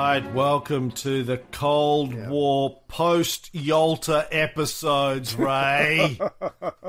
right, welcome to the Cold War post Yalta episodes, Ray.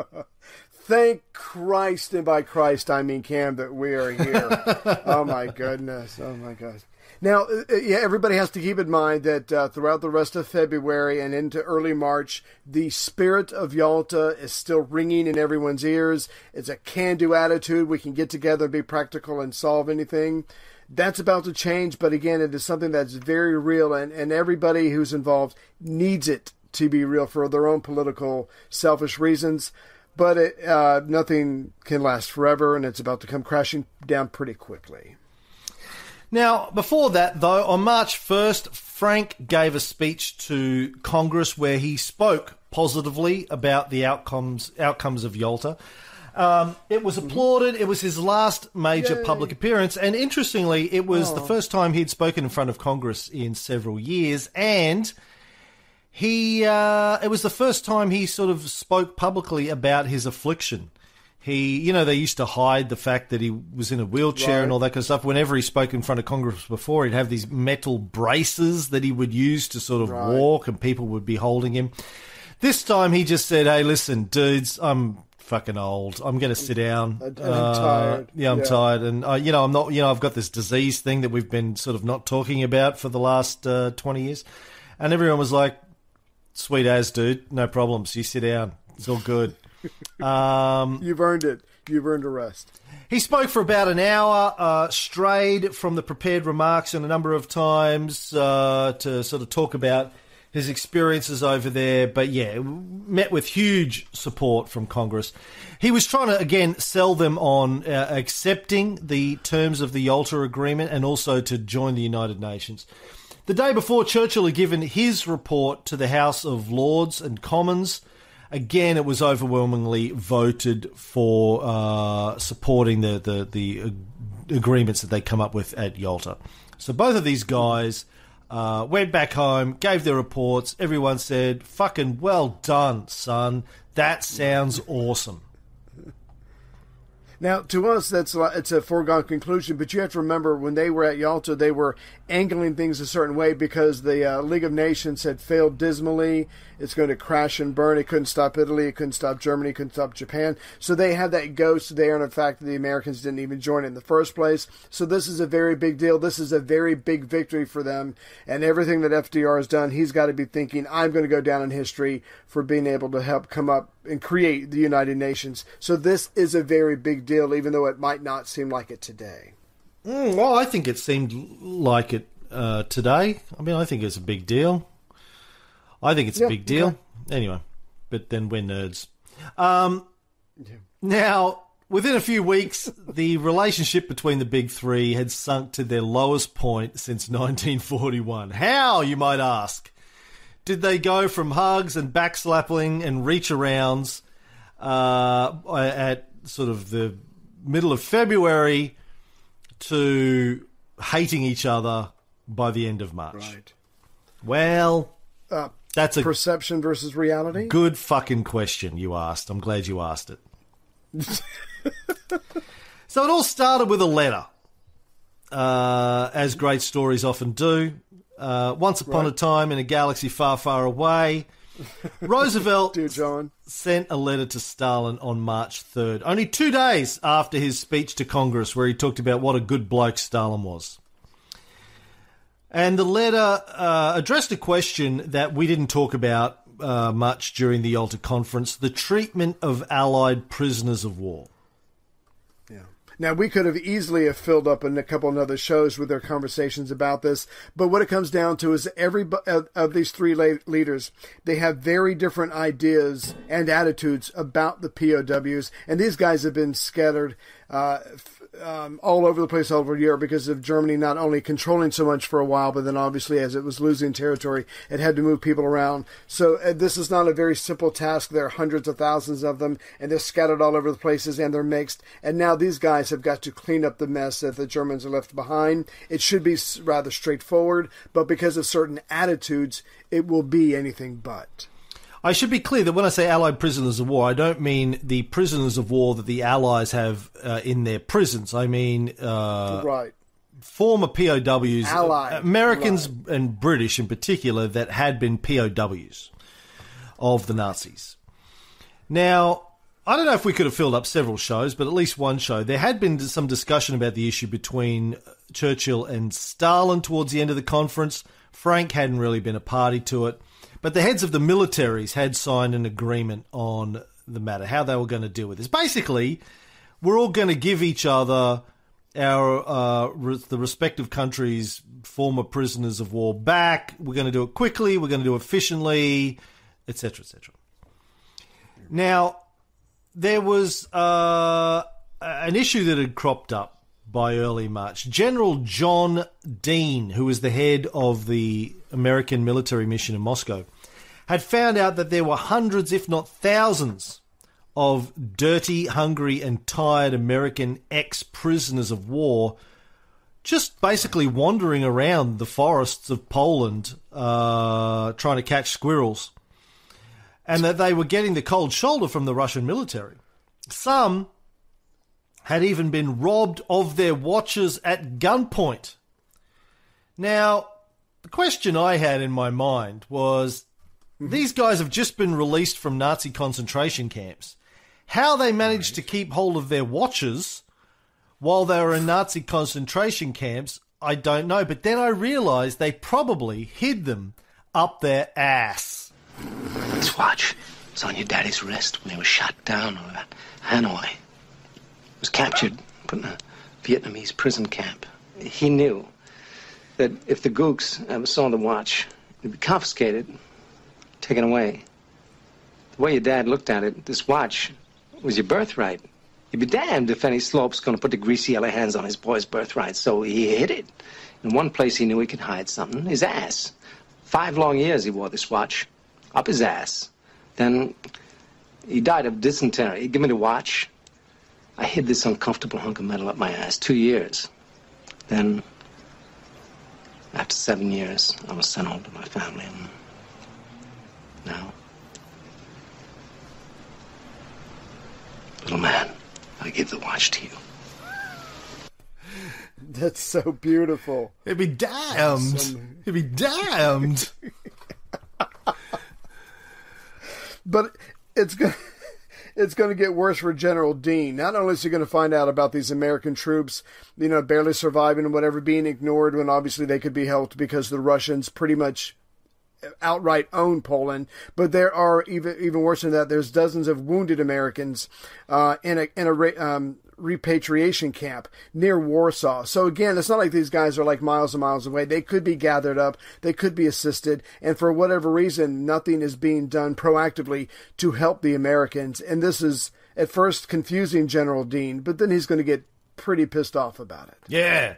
Thank Christ, and by Christ I mean Cam, that we are here. oh my goodness! Oh my gosh! Now, uh, uh, yeah, everybody has to keep in mind that uh, throughout the rest of February and into early March, the spirit of Yalta is still ringing in everyone's ears. It's a can-do attitude. We can get together, be practical, and solve anything. That's about to change, but again, it is something that's very real, and, and everybody who's involved needs it to be real for their own political, selfish reasons but it, uh, nothing can last forever, and it's about to come crashing down pretty quickly. Now, before that, though, on March 1st, Frank gave a speech to Congress where he spoke positively about the outcomes outcomes of Yalta. Um, it was applauded. It was his last major Yay. public appearance, and interestingly, it was the Oh. first time he'd spoken in front of Congress in several years, and he uh, it was the first time he sort of spoke publicly about his affliction. He, you know, they used to hide the fact that he was in a wheelchair and all that kind of stuff. Whenever he spoke in front of Congress before, he'd have these metal braces that he would use to sort of Right. walk, and people would be holding him. This time, he just said, "Hey, listen, dudes, I'm fucking old. I'm going to sit down. And I'm tired. Yeah, I'm Yeah. tired, and uh, you know, I'm not. You know, I've got this disease thing that we've been sort of not talking about for the last uh, twenty years." And everyone was like, "Sweet as, dude, no problems. You sit down. It's all good." um, You've earned it. You've earned a rest. he spoke for about an hour, uh, strayed from the prepared remarks and a number of times uh, to sort of talk about his experiences over there. But yeah, met with huge support from Congress. He was trying to, again, sell them on uh, accepting the terms of the Yalta Agreement and also to join the United Nations. The day before, Churchill had given his report to the House of Lords and Commons. Again, it was overwhelmingly voted for uh, supporting the, the, the agreements that they come up with at Yalta. So both of these guys uh, went back home, gave their reports. Everyone said, fucking well done, son. That sounds awesome. Now, to us, that's li- it's a foregone conclusion. But you have to remember, when they were at Yalta, they were angling things a certain way because the uh, League of Nations had failed dismally. It's going to crash and burn. It couldn't stop Italy. It couldn't stop Germany. It couldn't stop Japan. So they had that ghost there, and the fact that the Americans didn't even join in the first place. So this is a very big deal. This is a very big victory for them. And everything that FDR has done, he's got to be thinking, I'm going to go down in history for being able to help come up and create the United Nations. So this is a very big deal, even though it might not seem like it today. Mm, well, I think it seemed like it uh, today. I mean, I think it's a big deal. I think it's Yeah, a big deal. okay. Anyway, but then we're nerds. Um, Now, within a few weeks, the relationship between the big three had sunk to their lowest point since 1941. How, you might ask? Did they go from hugs and backslapping and reach arounds uh, at sort of the middle of February to hating each other by the end of March? Right. Well, Uh, that's a perception versus reality. good fucking question you asked. I'm glad you asked it. so it all started with a letter, uh, as great stories often do. Uh, once upon a time in a galaxy far, far away, Roosevelt Dear John. sent a letter to Stalin on March 3rd, only two days after his speech to Congress, where he talked about what a good bloke Stalin was. And the letter uh, addressed a question that we didn't talk about uh, much during the Yalta conference the treatment of Allied prisoners of war. Now we could have easily have filled up a couple of other shows with their conversations about this, but what it comes down to is every of, of these three leaders, they have very different ideas and attitudes about the POWs, and these guys have been scattered uh, um, all over the place, all over Europe, because of Germany not only controlling so much for a while, but then obviously as it was losing territory, it had to move people around. So uh, this is not a very simple task. There are hundreds of thousands of them, and they're scattered all over the places, and they're mixed. And now these guys have got to clean up the mess that the Germans are left behind. It should be rather straightforward, but because of certain attitudes, it will be anything but. I should be clear that when I say Allied prisoners of war, I don't mean the prisoners of war that the Allies have uh, in their prisons. I mean uh, right. former POWs, Allied. Americans and British in particular, that had been POWs of the Nazis. Now, I don't know if we could have filled up several shows, but at least one show. There had been some discussion about the issue between Churchill and Stalin towards the end of the conference. Frank hadn't really been a party to it, but the heads of the militaries had signed an agreement on the matter, how they were going to deal with this. Basically, we're all going to give each other our uh, re- the respective countries' former prisoners of war back. We're going to do it quickly. We're going to do it efficiently, etc., etc. Now, there was uh, an issue that had cropped up by early March. General John Deane, who was the head of the American military mission in Moscow, had found out that there were hundreds, if not thousands, of dirty, hungry, and tired American ex prisoners of war just basically wandering around the forests of Poland uh, trying to catch squirrels. And that they were getting the cold shoulder from the Russian military. Some had even been robbed of their watches at gunpoint. Now, the question I had in my mind was mm-hmm. these guys have just been released from Nazi concentration camps. How they managed to keep hold of their watches while they were in Nazi concentration camps, I don't know. But then I realized they probably hid them up their ass. This watch was on your daddy's wrist when he was shot down over Hanoi. He was captured, put in a Vietnamese prison camp. He knew that if the gooks ever saw the watch, it'd be confiscated, taken away. The way your dad looked at it, this watch was your birthright. You'd be damned if any slope's gonna put the greasy yellow hands on his boy's birthright, so he hid it. In one place he knew he could hide something, his ass. Five long years he wore this watch, up his ass. Then he died of dysentery. He gave me the watch. I hid this uncomfortable hunk of metal up my ass two years. Then, after seven years, I was sent home to my family. And now, little man, I give the watch to you. That's so beautiful. It'd be damned. It'd be damned. But it's going it's going to get worse for General Deane. Not only is he going to find out about these American troops, you know, barely surviving and whatever, being ignored when obviously they could be helped because the Russians pretty much outright own Poland. But there are even even worse than that. There's dozens of wounded Americans uh, in a in a um, repatriation camp near Warsaw. So again, it's not like these guys are like miles and miles away. They could be gathered up, they could be assisted, and for whatever reason, nothing is being done proactively to help the Americans. And this is at first confusing General Deane, but then he's going to get pretty pissed off about it. Yeah.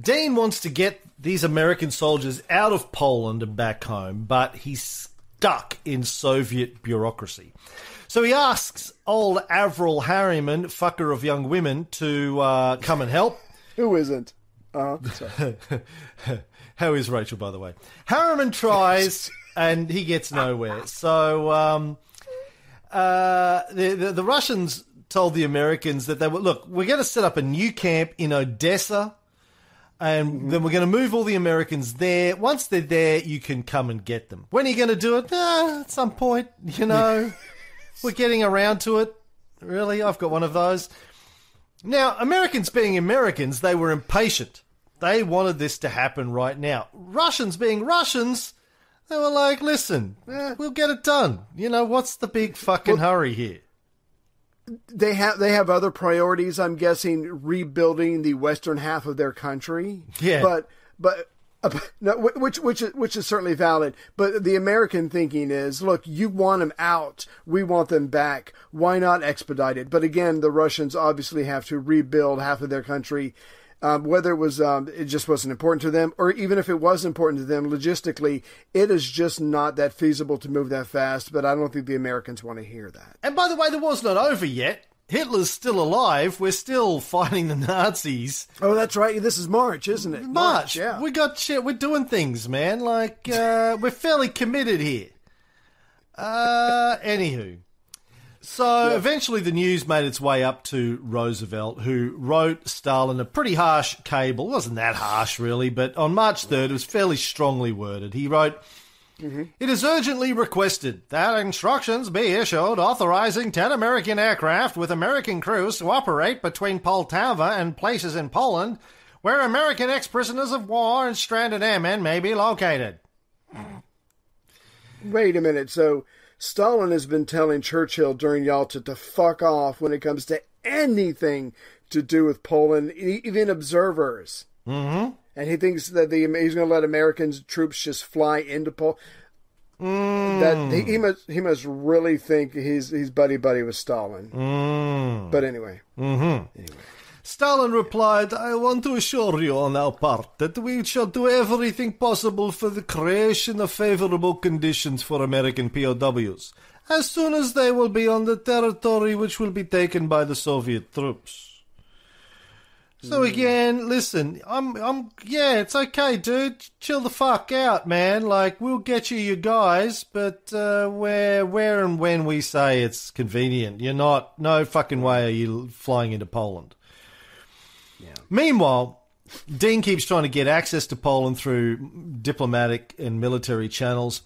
Deane wants to get these American soldiers out of Poland and back home, but he's stuck in Soviet bureaucracy. So he asks old Averell Harriman, fucker of young women, to uh, come and help. Who isn't? Uh, How is Rachel, by the way? Harriman tries and he gets nowhere. So um, uh, the, the the Russians told the Americans that they were look, we're going to set up a new camp in Odessa, and then we're going to move all the Americans there. Once they're there, you can come and get them. When are you going to do it? Uh, at some point, you know. we're getting around to it. Really, I've got one of those. Now, Americans being Americans, they were impatient. They wanted this to happen right now. Russians being Russians, they were like, listen, eh, we'll get it done. You know, what's the big fucking hurry here? They have they have other priorities. I'm guessing rebuilding the western half of their country. Yeah. But but uh, No, which which which is certainly valid, but the American thinking is, look, you want them out, we want them back. Why not expedite it? But again, the Russians obviously have to rebuild half of their country. Um, whether it was um, it just wasn't important to them, or even if it was important to them logistically, it is just not that feasible to move that fast. But I don't think the Americans want to hear that. And by the way, the war's not over yet. Hitler's still alive. We're still fighting the Nazis. Oh, that's right. This is March, isn't it? March. yeah. We got shit. We're doing things, man. Like, uh, we're fairly committed here. Uh, anywho. So eventually the news made its way up to Roosevelt, who wrote Stalin a pretty harsh cable. It wasn't that harsh, really, but on March 3rd, it was fairly strongly worded. He wrote, mm-hmm. It is urgently requested that instructions be issued authorizing 10 American aircraft with American crews to operate between Poltava and places in Poland where American ex prisoners of war and stranded airmen may be located. Wait a minute. So Stalin has been telling Churchill during Yalta to fuck off when it comes to anything to do with Poland, even observers. Mm-hmm. And he thinks that the he's going to let American troops just fly into Poland. Mm. That he, he must he must really think he's he's buddy buddy with Stalin. Mm. But anyway, mm-hmm. Stalin replied, I want to assure you on our part that we shall do everything possible for the creation of favorable conditions for American POWs, as soon as they will be on the territory which will be taken by the Soviet troops. So again, listen, I'm, I'm, yeah, it's okay, dude. Chill the fuck out, man. Like, we'll get you your guys, but uh, where, where and when we say it's convenient, you're not. No fucking way are you flying into Poland. Meanwhile, Deane keeps trying to get access to Poland through diplomatic and military channels,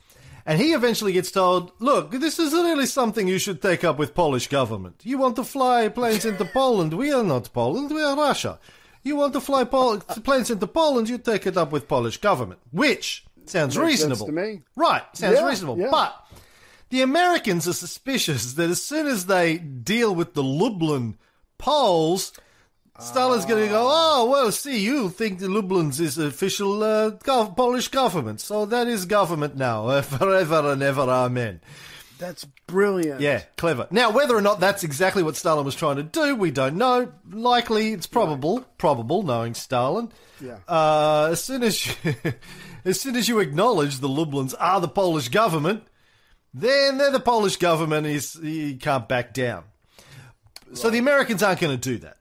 and he eventually gets told, "Look, this is really something you should take up with Polish government. You want to fly planes into Poland? We are not Poland. We are Russia. You want to fly Pol- planes into Poland? You take it up with Polish government." Which sounds Makes sense reasonable to me. right? Sounds Yeah, reasonable, yeah. but. The Americans are suspicious that as soon as they deal with the Lublin Poles, Stalin's going to go, oh, well, see, you think the Lublins is official uh, gov- Polish government. So that is government now, uh, forever and ever, amen. that's brilliant. Yeah, clever. Now, whether or not that's exactly what Stalin was trying to do, we don't know. Likely, it's probable, probable, knowing Stalin. Yeah. Uh, as soon as you, as soon as you acknowledge the Lublins are the Polish government, then they're the Polish government. He's, you can't back down. So the Americans aren't going to do that.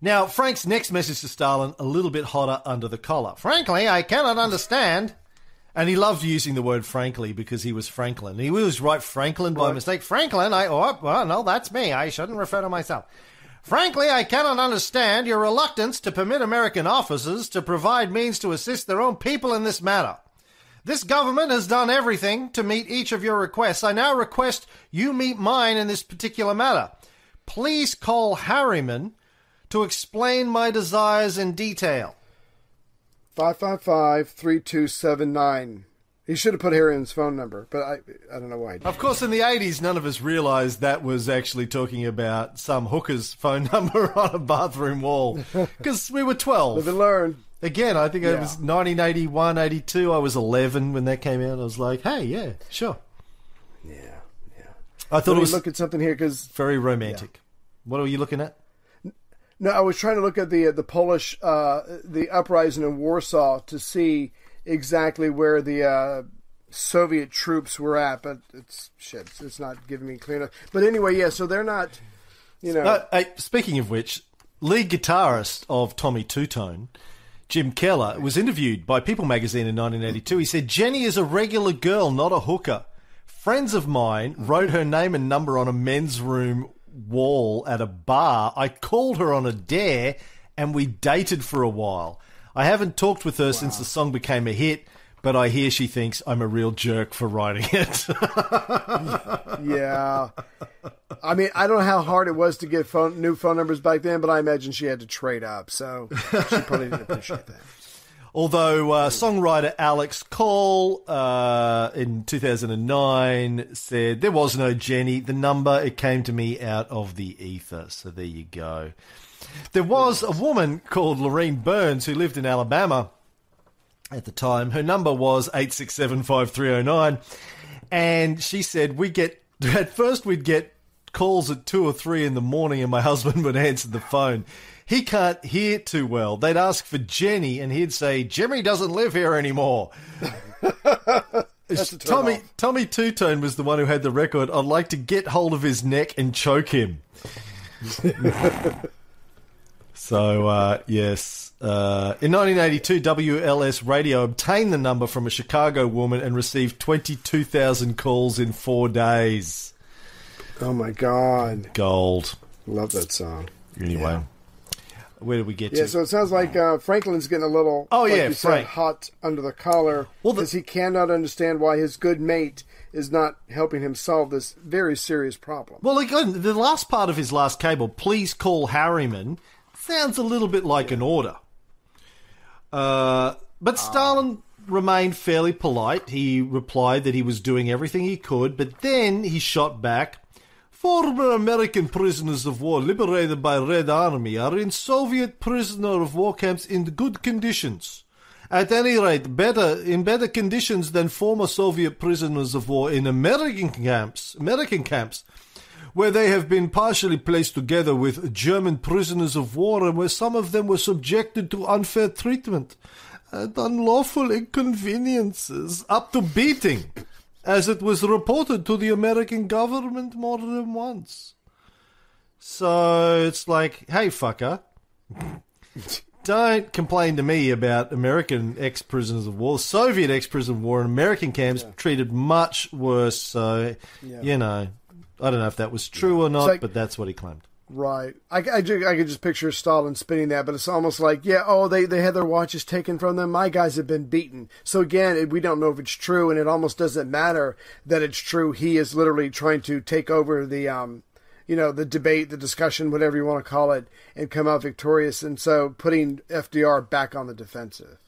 Now, Frank's next message to Stalin, a little bit hotter under the collar. Frankly, I cannot understand. And he loved using the word frankly because he was Franklin. He was right Franklin by mistake. Franklin, I, oh, well, no, that's me. I shouldn't refer to myself. Frankly, I cannot understand your reluctance to permit American officers to provide means to assist their own people in this matter. This government has done everything to meet each of your requests. I now request you meet mine in this particular matter. Please call Harriman to explain my desires in detail. 555 3279. He should have put Harriman's phone number, but I I don't know why. Of course, in the 80s, none of us realised that was actually talking about some hooker's phone number on a bathroom wall because we were Live 12. and learn. Again, I think it was 1981, 82. I was 11 when that came out. I was like, hey, yeah, sure. Yeah, yeah. I thought Let it was look at something here because very romantic. What are you looking at? No, I was trying to look at the the Polish uh, the uprising in Warsaw to see exactly where the uh, Soviet troops were at, but it's shit. It's, it's not giving me clear enough. But anyway, yeah. So they're not, you know. Uh, hey, speaking of which, lead guitarist of Tommy Tutone, Jim Keller, was interviewed by People magazine in 1982. He said, Jenny is a regular girl, not a hooker. Friends of mine wrote her name and number on a men's room wall at a bar. I called her on a dare and we dated for a while. I haven't talked with her since the song became a hit, but I hear she thinks I'm a real jerk for writing it. Yeah. I mean, I don't know how hard it was to get phone, new phone numbers back then, but I imagine she had to trade up, so she probably didn't appreciate that. Although uh, songwriter Alex Call uh, in 2009 said there was no Jenny, the number it came to me out of the ether. So there you go. There was a woman called Lorene Burns who lived in Alabama at the time. Her number was 8675309. And she said, we get, at first we'd get calls at two or three in the morning and my husband would answer the phone. He can't hear too well. They'd ask for Jenny and he'd say, Jimmy doesn't live here anymore. That's a turn Tommy off. Tommy Tutone was the one who had the record. I'd like to get hold of his neck and choke him. so uh, yes, uh, in 1982, WLS Radio obtained the number from a Chicago woman and received 22,000 calls in four days. Oh my God, Gold. love that song. Anyway, where did we get to? Yeah, to? so it sounds like uh, Franklin's getting a little, Oh, like yeah, you Frank. said, hot under the collar Well, the- because he cannot understand why his good mate is not helping him solve this very serious problem. Well, again, the last part of his last cable, please call Harriman, sounds a little bit like an order. Uh, but Stalin remained fairly polite. He replied that he was doing everything he could, but then he shot back. Former American prisoners of war liberated by Red Army are in Soviet prisoner of war camps in good conditions. At any rate, better in better conditions than former Soviet prisoners of war in American camps. American camps, where they have been partially placed together with German prisoners of war, and where some of them were subjected to unfair treatment and unlawful inconveniences, up to beating, as it was reported to the American government more than once. So it's like, hey, fucker. Don't complain to me about American ex prisoners of war. Soviet ex prisoners of war in American camps treated much worse. So, you know, I don't know if that was true or not, like- but that's what he claimed. Right. I, I, ju- I could just picture Stalin spinning that, but it's almost like, yeah, oh, they, they had their watches taken from them. My guys have been beaten. So again, it, we don't know if it's true, and it almost doesn't matter that it's true. He is literally trying to take over the, um, you know, the debate, the discussion, whatever you want to call it, and come out victorious. And so putting FDR back on the defensive.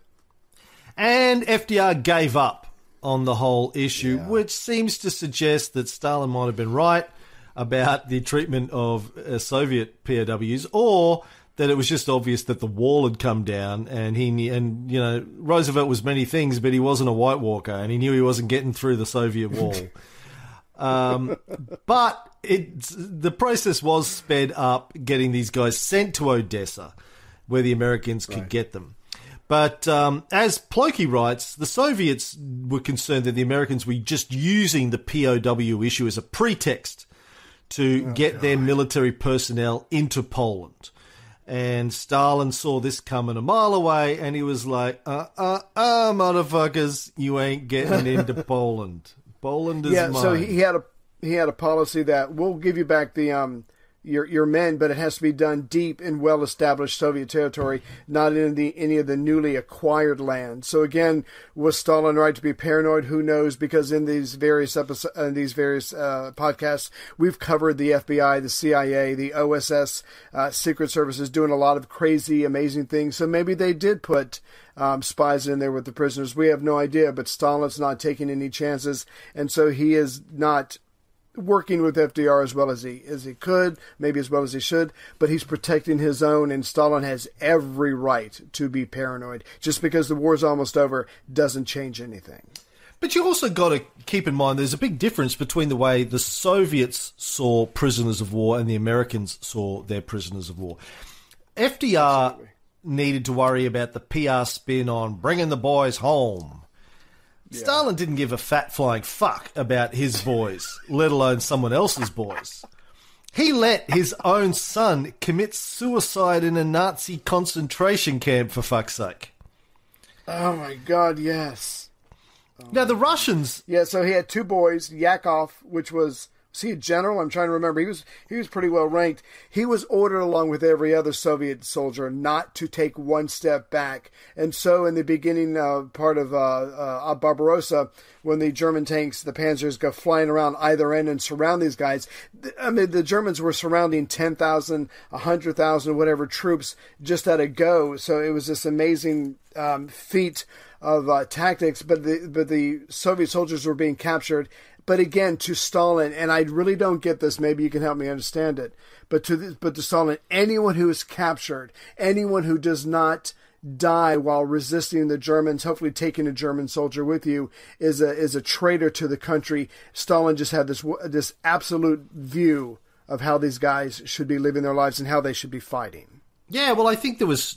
And FDR gave up on the whole issue, which seems to suggest that Stalin might have been right about the treatment of uh, Soviet POWs, or that it was just obvious that the wall had come down, and he and you know Roosevelt was many things, but he wasn't a White Walker, and he knew he wasn't getting through the Soviet wall. Um, but it the process was sped up, getting these guys sent to Odessa, where the Americans could get them. But um, as Plokhy writes, the Soviets were concerned that the Americans were just using the POW issue as a pretext to get their military personnel into Poland. And Stalin saw this coming a mile away, and he was like, "Uh, uh, uh, motherfuckers, you ain't getting into Poland. Poland is yeah, mine." so he, he had a he had a policy that we'll give you back the um your your men, but it has to be done deep in well established Soviet territory, not in the any of the newly acquired land. So again, was Stalin right to be paranoid? Who knows? Because in these various episodes, in these various uh, podcasts, we've covered the FBI, the CIA, the OSS, uh, secret services doing a lot of crazy, amazing things. So maybe they did put um, spies in there with the prisoners. We have no idea, but Stalin's not taking any chances, and so he is not working with FDR as well as he as he could, maybe as well as he should, but he's protecting his own, and Stalin has every right to be paranoid. Just because the war's almost over doesn't change anything. But you also got to keep in mind there's a big difference between the way the Soviets saw prisoners of war and the Americans saw their prisoners of war. FDR needed to worry about the PR spin on bringing the boys home. Stalin didn't give a fat flying fuck about his boys, let alone someone else's boys. He let his own son commit suicide in a Nazi concentration camp, for fuck's sake. Oh my God, yes. Now, the Russians Yeah, so he had two boys, Yakov, which was was he a general? I'm trying to remember. He was he was pretty well ranked. He was ordered along with every other Soviet soldier not to take one step back. And so in the beginning uh, part of uh, uh, Barbarossa, when the German tanks, the Panzers, go flying around either end and surround these guys, I mean the Germans were surrounding 10,000, 100,000, whatever troops just at a go. So it was this amazing um, feat of uh, tactics, but the but the Soviet soldiers were being captured. But again, to Stalin, and I really don't get this. Maybe you can help me understand it. But to but to Stalin, anyone who is captured, anyone who does not die while resisting the Germans, hopefully taking a German soldier with you, is a is a traitor to the country. Stalin just had this this absolute view of how these guys should be living their lives and how they should be fighting. Yeah, well, I think there was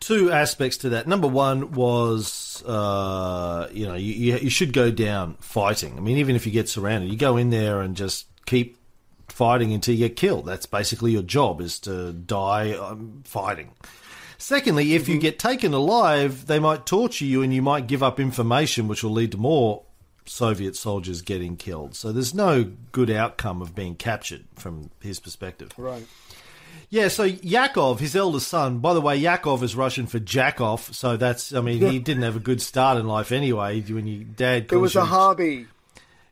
two aspects to that. Number one was, uh, you know, you, you should go down fighting. I mean, even if you get surrounded, you go in there and just keep fighting until you get killed. That's basically your job is to die um, fighting. Secondly, if you get taken alive, they might torture you and you might give up information, which will lead to more Soviet soldiers getting killed. So there's no good outcome of being captured from his perspective. Right. Yeah, so Yakov, his eldest son, by the way, Yakov is Russian for jack off, so that's, I mean, he didn't have a good start in life anyway. When your dad, It was a hobby.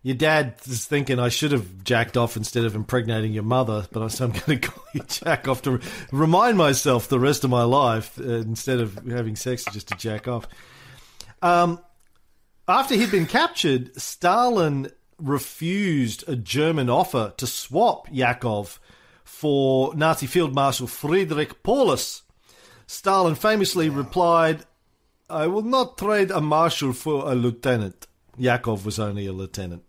Your dad is thinking I should have jacked off instead of impregnating your mother, but I'm going to call you jack off to remind myself the rest of my life uh, instead of having sex just to jack off. Um, after he'd been captured, Stalin refused a German offer to swap Yakov for Nazi Field Marshal Friedrich Paulus. Stalin famously replied, I will not trade a marshal for a lieutenant. Yakov was only a lieutenant.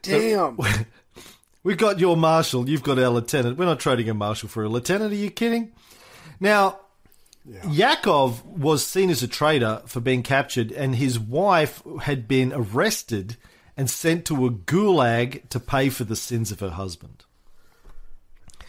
Damn. We got your marshal, you've got our lieutenant. We're not trading a marshal for a lieutenant. Are you kidding? Now, Yakov was seen as a traitor for being captured, and his wife had been arrested and sent to a gulag to pay for the sins of her husband.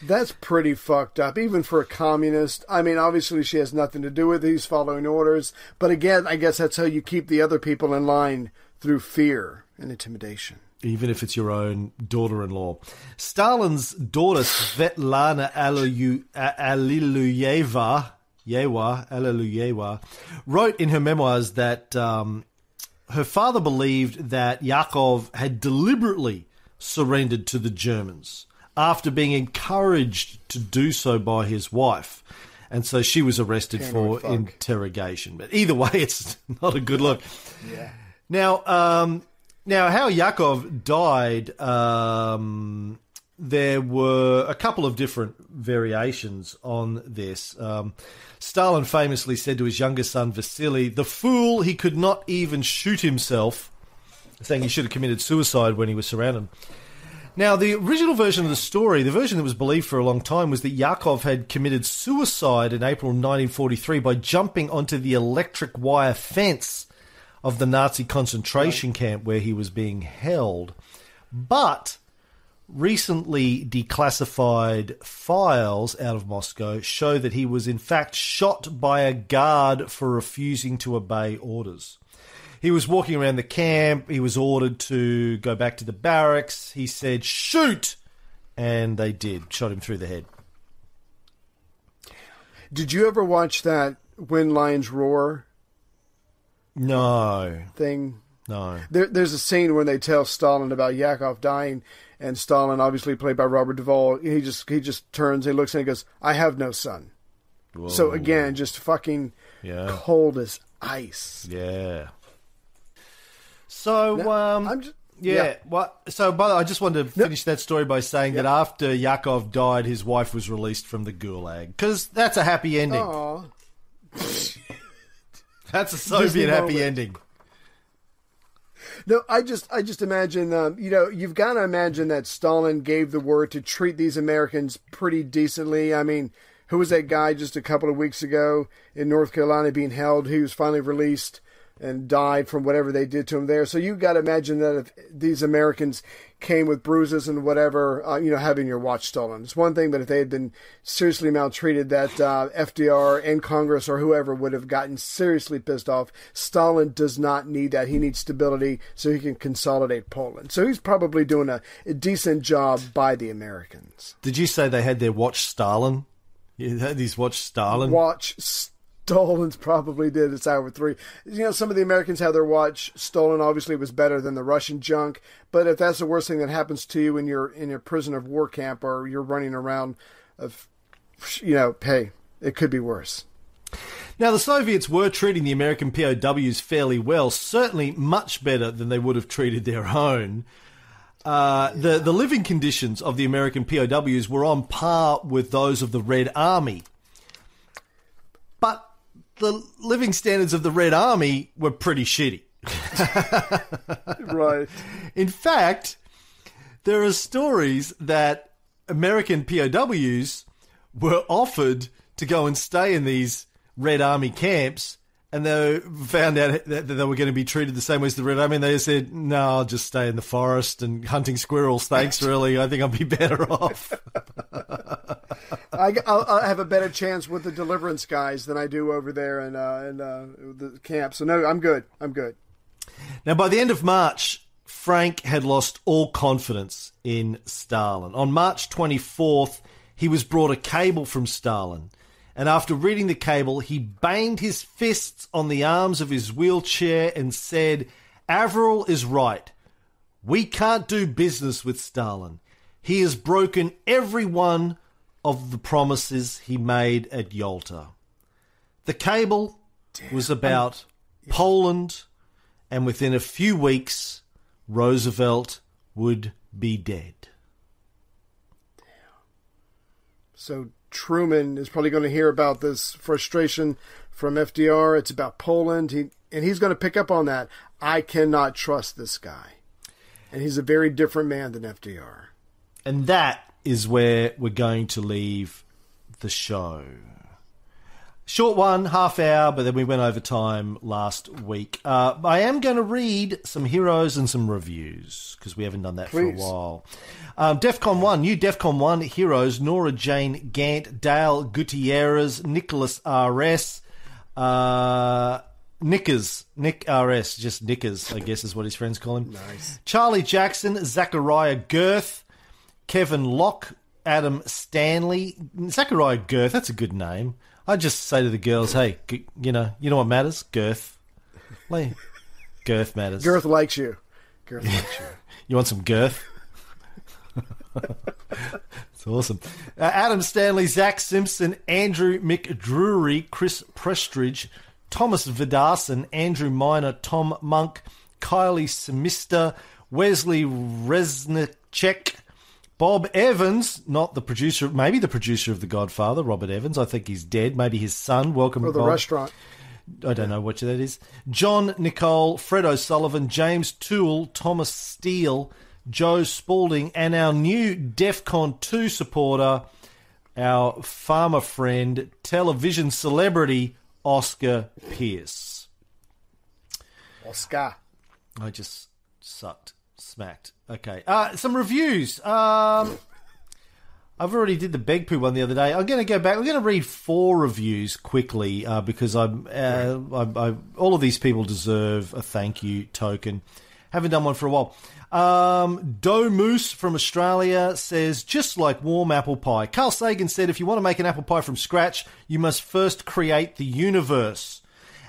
That's pretty fucked up, even for a communist. I mean, obviously she has nothing to do with it. He's following orders. But again, I guess that's how you keep the other people in line through fear and intimidation. even if it's your own daughter-in-law. Stalin's daughter Svetlana Alilu- Alliluyeva, Yewa, Alliluyeva, wrote in her memoirs that um, her father believed that Yakov had deliberately surrendered to the Germans after being encouraged to do so by his wife. And so she was arrested for fuck. interrogation. But either way, it's not a good look. Now, um, now how Yakov died, um, there were a couple of different variations on this. Um, Stalin famously said to his younger son Vasily, "The fool! He could not even shoot himself," saying he should have committed suicide when he was surrounded. Now, the original version of the story, the version that was believed for a long time, was that Yakov had committed suicide in April 1943 by jumping onto the electric wire fence of the Nazi concentration camp where he was being held. But recently declassified files out of Moscow show that he was in fact shot by a guard for refusing to obey orders. He was walking around the camp. He was ordered to go back to the barracks. He said, shoot! And they did. Shot him through the head. Did you ever watch that When Lions Roar No, thing? no. There, there's a scene when they tell Stalin about Yakov dying, and Stalin, obviously played by Robert Duvall, he just he just turns, he looks and he goes, "I have no son." So again, just fucking Yeah. cold as ice. Yeah. So, Now, um, I'm just- yeah. yeah. What? So, by the way, I just wanted to finish that story by saying that after Yakov died, his wife was released from the gulag because that's a happy ending. That's a Soviet happy moment. ending. No, I just I just imagine um, you know you've got to imagine that Stalin gave the word to treat these Americans pretty decently. I mean, who was that guy just a couple of weeks ago in North Carolina being held? He was finally released and died from whatever they did to him there. So you got to imagine that if these Americans came with bruises and whatever, uh, you know, having your watch stolen. It's one thing, but if they had been seriously maltreated, that uh, FDR and Congress or whoever would have gotten seriously pissed off. Stalin does not need that. He needs stability so he can consolidate Poland. So he's probably doing a, a decent job by the Americans. Did you say they had their watch Stalin? Had these watch Stalin. Watch Stalin's probably did. It's hour three. You know, some of the Americans have their watch stolen. Obviously, it was better than the Russian junk. But if that's the worst thing that happens to you when you're in your prison of war camp or you're running around, of, you know, hey, it could be worse. Now, the Soviets were treating the American POWs fairly well, certainly much better than they would have treated their own. Uh, the, the living conditions of the American POWs were on par with those of the Red Army. The living standards of the Red Army were pretty shitty. Right. In fact, there are stories that American POWs were offered to go and stay in these Red Army camps, and they found out that they were going to be treated the same way as the Red Army, and they said, "No, I'll just stay in the forest and hunting squirrels. Thanks, really. I think I'll be better off." I, I'll, I'll have a better chance with the deliverance guys than I do over there in, uh, in uh, the camp. So no, I'm good. I'm good. Now, by the end of March, Frank had lost all confidence in Stalin. On March 24th, he was brought a cable from Stalin. And after reading the cable, he banged his fists on the arms of his wheelchair and said, Averell is right. We can't do business with Stalin. He has broken every one of the promises he made at Yalta. The cable was about Poland, and within a few weeks, Roosevelt would be dead. Damn. So Truman is probably going to hear about this frustration from FDR. It's about Poland. He and he's going to pick up on that. I cannot trust this guy, and he's a very different man than FDR. And that is where we're going to leave the show. Short one, half hour, but then we went over time last week. Uh, I am going to read some heroes and some reviews because we haven't done that for a while. Um, DEFCON 1, new DEFCON 1 heroes Nora Jane Gant, Dale Gutierrez, Nicholas R.S., uh, Nickers, Nick R.S., just Nickers, I guess is what his friends call him. Nice. Charlie Jackson, Zachariah Girth, Kevin Locke, Adam Stanley, Zachariah Girth. That's a good name. I just say to the girls, "Hey, g- you know, you know what matters? Girth. Like, girth matters. Girth likes you. Girth likes you. You want some girth? It's awesome. Uh, Adam Stanley, Zach Simpson, Andrew McDrury, Chris Prestridge, Thomas Vidarson, Andrew Miner, Tom Monk, Kylie Semister, Wesley Resnicek, Bob Evans, not the producer, maybe the producer of The Godfather, Robert Evans. I think he's dead. Maybe his son. Welcome, Or the Bob. restaurant. I don't know which that is. John Nicole, Fred O'Sullivan, James Toole, Thomas Steele, Joe Spalding, and our new DEFCON 2 supporter, our farmer friend, television celebrity, Oscar Pierce. Oscar. I just sucked, smacked. Okay, uh, some reviews. Um, I've already did the Beg Poo one the other day. I'm going to go back. We're going to read four reviews quickly uh, because I'm, uh, I, I, all of these people deserve a thank you token. Haven't done one for a while. Um, Doe Moose from Australia says, just like warm apple pie. Carl Sagan said, if you want to make an apple pie from scratch, you must first create the universe.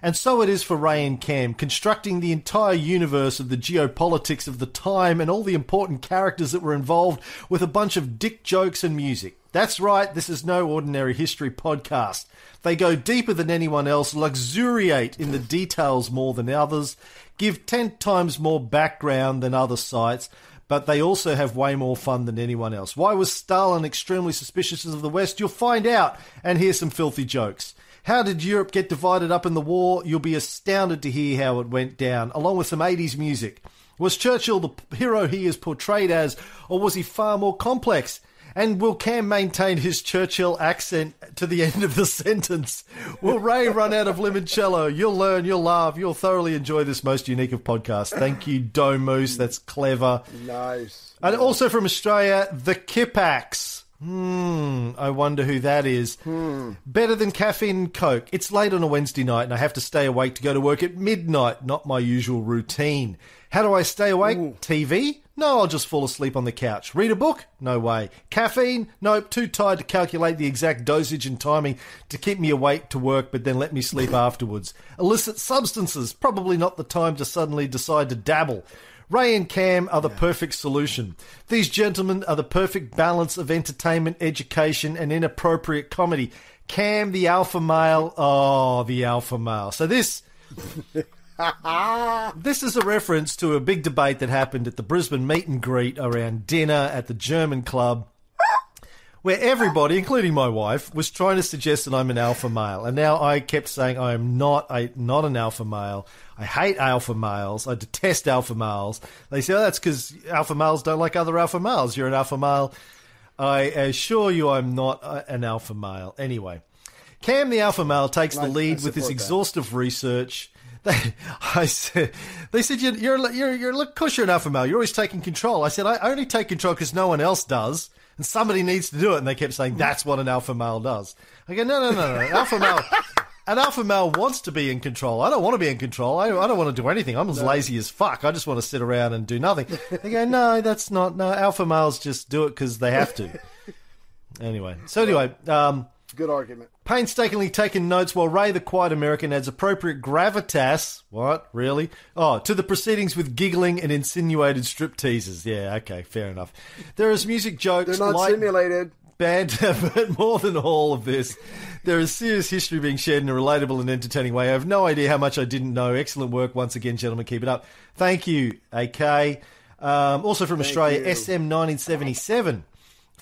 And so it is for Ray and Cam, constructing the entire universe of the geopolitics of the time and all the important characters that were involved with a bunch of dick jokes and music. That's right, this is no ordinary history podcast. They go deeper than anyone else, luxuriate in the details more than others, give 10 times more background than other sites, but they also have way more fun than anyone else. Why was Stalin extremely suspicious of the West? You'll find out, and hear some filthy jokes. How did Europe get divided up in the war? You'll be astounded to hear how it went down, along with some 80s music. Was Churchill the hero he is portrayed as, or was he far more complex? And will Cam maintain his Churchill accent to the end of the sentence? Will Ray run out of limoncello? You'll learn, you'll laugh, you'll thoroughly enjoy this most unique of podcasts. Thank you, Doe Moose. That's clever. Nice. And also from Australia, the Kipax. Hmm, I wonder who that is. Better than caffeine and Coke. It's late on a Wednesday night and I have to stay awake to go to work at midnight, not my usual routine. How do I stay awake? TV? No, I'll just fall asleep on the couch. Read a book? No way. Caffeine? Nope, too tired to calculate the exact dosage and timing to keep me awake to work but then let me sleep afterwards. Illicit substances? Probably not the time to suddenly decide to dabble. Ray and Cam are the perfect solution. These gentlemen are the perfect balance of entertainment, education, and inappropriate comedy. Cam, the alpha male. Oh, the alpha male. So this. This is a reference to a big debate that happened at the Brisbane meet and greet around dinner at the German club where everybody, including my wife, was trying to suggest that I'm an alpha male, and now I kept saying I am not a not an alpha male. I hate alpha males. I detest alpha males. They say, "Oh, that's because alpha males don't like other alpha males. You're an alpha male." I assure you, I'm not uh, an alpha male. Anyway, Cam the alpha male takes the I- lead with his that. exhaustive research. They, I said, they said you're you're you're, you're look, of course you're an alpha male. You're always taking control. I said I only take control because no one else does, and somebody needs to do it. And they kept saying that's what an alpha male does. I go no no no no alpha male. An alpha male wants to be in control. I don't want to be in control. I, I don't want to do anything. I'm as lazy as fuck. I just want to sit around and do nothing. They go, no, that's not. No, alpha males just do it because they have to. Anyway, so anyway, um, Good argument. painstakingly taking notes while Ray the Quiet American adds appropriate gravitas. What? Really? Oh, to the proceedings with giggling and insinuated strip teasers. Yeah, okay, fair enough. There is music jokes. They're not light simulated. banter, but more than all of this, there is serious history being shared in a relatable and entertaining way. I have no idea how much I didn't know. Excellent work once again, gentlemen. Keep it up. Thank you, AK. Um, also from Australia, you. SM1977.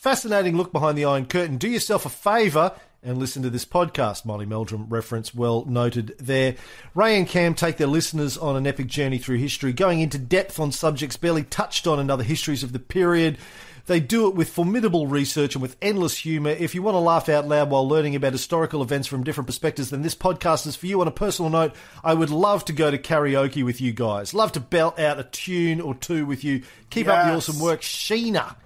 Fascinating look behind the Iron Curtain. Do yourself a favour and listen to this podcast. Molly Meldrum reference well noted there. Ray and Cam take their listeners on an epic journey through history, going into depth on subjects barely touched on in other histories of the period. They do it with formidable research and with endless humour. If you want to laugh out loud while learning about historical events from different perspectives, then this podcast is for you. On a personal note, I would love to go to karaoke with you guys. Love to belt out a tune or two with you. Keep up the awesome work, Sheena.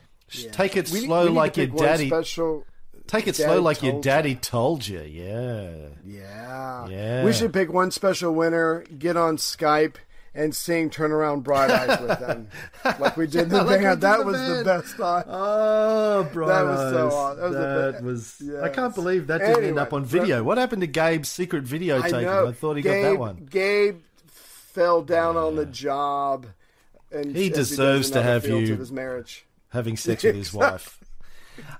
Take it We slow we like your daddy. Special. Take it Daddy slow like your told daddy told you. Yeah. Yeah. Yeah. We should pick one special winner, get on Skype, and sing Turn Around Bright Eyes with them. like we did the like we band. did that the was band. the best time. Oh, Bright That was so Eyes. odd. That was the That best. was. I can't believe that didn't end up on but- video. What happened to Gabe's secret videotape? I. I thought he Gabe, got that one. Gabe fell down on the job. And He deserves in to have you- of his marriage. Having sex with his wife.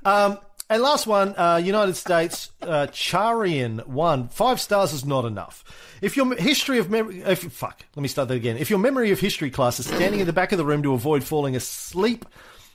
Um, and last one, uh, United States, uh, Charian one. Five stars is not enough. If your history of memory, if, fuck, let me start that again. If your memory of history class is standing in the back of the room to avoid falling asleep,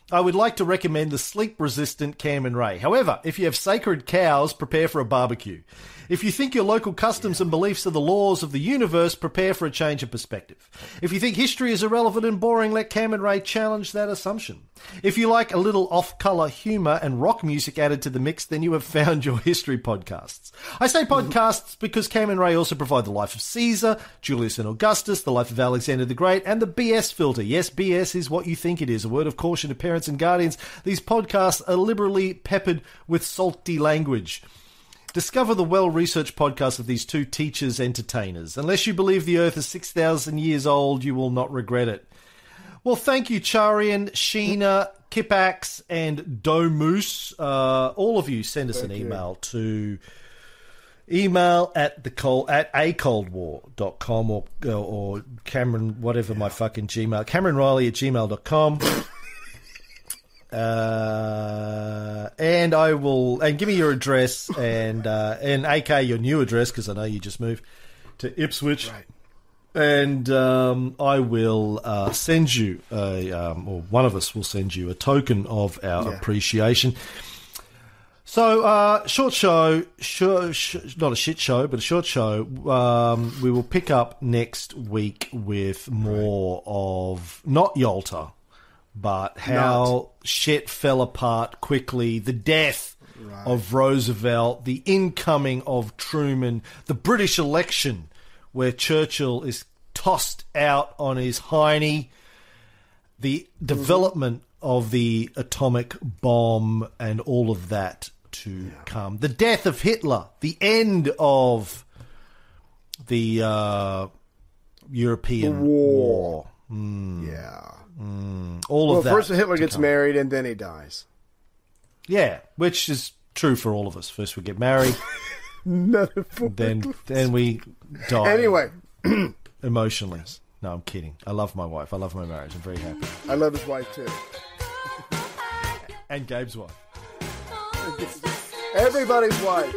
I would like to recommend the sleep resistant Cam and Ray. However, if you have sacred cows, prepare for a barbecue. If you think your local customs and beliefs are the laws of the universe, prepare for a change of perspective. If you think history is irrelevant and boring, let Cam and Ray challenge that assumption. If you like a little off color humor and rock music added to the mix, then you have found your history podcasts. I say podcasts because Cam and Ray also provide the life of Caesar, Julius and Augustus, the life of Alexander the Great, and the BS filter. Yes, BS is what you think it is. A word of caution to parents and guardians. These podcasts are liberally peppered with salty language. Discover the well researched podcast of these two teachers entertainers. Unless you believe the earth is 6,000 years old, you will not regret it. Well, thank you, Charian, Sheena, Kipax, and Domoose. Uh, all of you send us an email to email at the cold at a coldwar.com or or Cameron whatever my fucking Gmail Cameron Reilly at gmail.com. Uh, and I will and give me your address and uh, and AK your new address because I know you just moved to Ipswich. Right. And um, I will uh, send you a, um, or one of us will send you a token of our Yeah. appreciation. So, uh, short show, sh- sh- not a shit show, but a short show. Um, we will pick up next week with more of not Yalta, but how shit fell apart quickly, the death of Roosevelt, the incoming of Truman, the British election where Churchill is tossed out on his hiney, the development of the atomic bomb and all of that to come. The death of Hitler, the end of the uh, European war. Yeah. Mm, all Well, of that. Well, first Hitler gets come. married and then he dies. Yeah, which is true for all of us. First we get married, then then we die. Anyway, emotionally. No, I'm kidding. I love my wife. I love my marriage. I'm very happy. I love his wife too. And Gabe's wife. Everybody's wife.